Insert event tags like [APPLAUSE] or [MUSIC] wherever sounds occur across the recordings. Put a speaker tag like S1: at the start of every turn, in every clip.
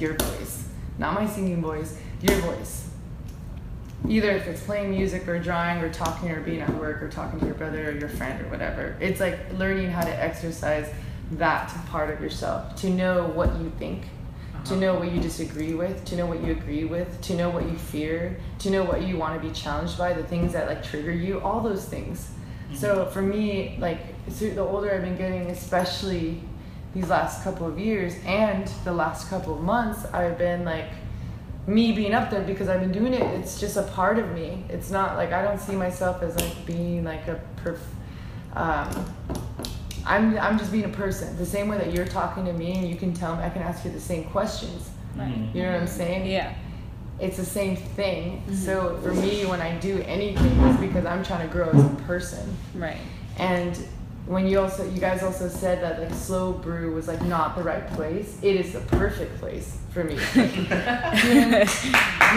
S1: your voice, not my singing voice, your voice. Either if it's playing music or drawing or talking or being at work or talking to your brother or your friend or whatever. It's like learning how to exercise that part of yourself, to know what you think, to know what you disagree with, to know what you agree with, to know what you fear, to know what you want to be challenged by, the things that like trigger you, all those things. So for me, like the older I've been getting, especially these last couple of years and the last couple of months, I've been like me being up there because I've been doing it. It's just a part of me. It's not like I don't see myself as like being like a perf. Um, I'm I'm just being a person. The same way that you're talking to me and you can tell me, I can ask you the same questions.
S2: Right. Mm-hmm.
S1: You know what I'm saying?
S2: Yeah.
S1: It's the same thing. Mm-hmm. So for me, when I do anything, it's because I'm trying to grow as a person.
S2: Right.
S1: And when you also, you guys also said that like slow brew was like not the right place. It is the perfect place for me. [LAUGHS] you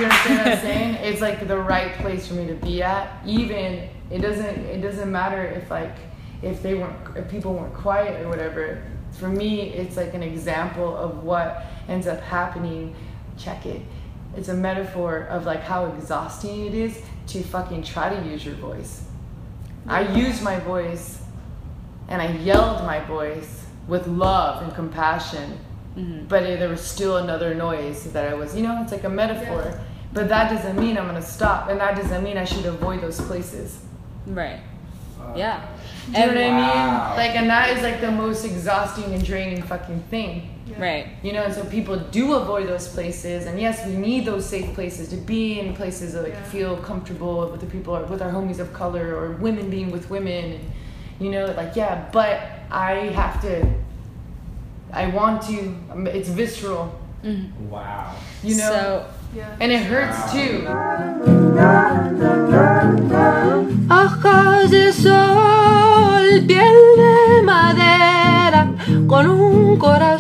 S1: understand what I'm saying? It's like the right place for me to be at. Even it doesn't, it doesn't matter if like if they weren't, if people weren't quiet or whatever. For me, it's like an example of what ends up happening. Check it. It's a metaphor of like how exhausting it is to fucking try to use your voice. I used my voice and I yelled my voice with love and compassion, mm-hmm. but it, there was still another noise that I was, you know, it's like a metaphor. But that doesn't mean I'm gonna stop, and that doesn't mean I should avoid those places.
S2: Right. Yeah.
S1: Do you know what I mean? Like, and that is like the most exhausting and draining fucking thing.
S2: Right.
S1: You know, and so people do avoid those places, and yes, we need those safe places to be in places that like
S3: Yeah.
S1: feel comfortable with the people, or with our homies of color, or women being with women, and you know, like yeah, but I have to. I want to. um, It's visceral,
S4: Wow.
S1: you know,
S2: So
S3: Yeah.
S1: and it hurts too.
S5: Con un corazón